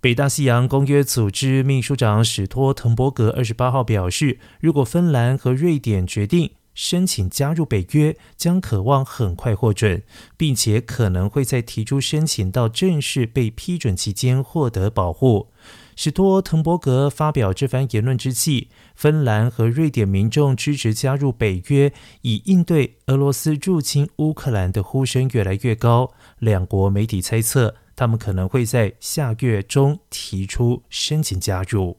北大西洋公约组织秘书长史托滕伯格二十八号表示，如果芬兰和瑞典决定申请加入北约，将渴望很快获准，并且可能会在提出申请到正式被批准期间获得保护。史托滕伯格发表这番言论之际，芬兰和瑞典民众支持加入北约以应对俄罗斯入侵乌克兰的呼声越来越高。两国媒体猜测。他们可能会在下月中提出申请加入。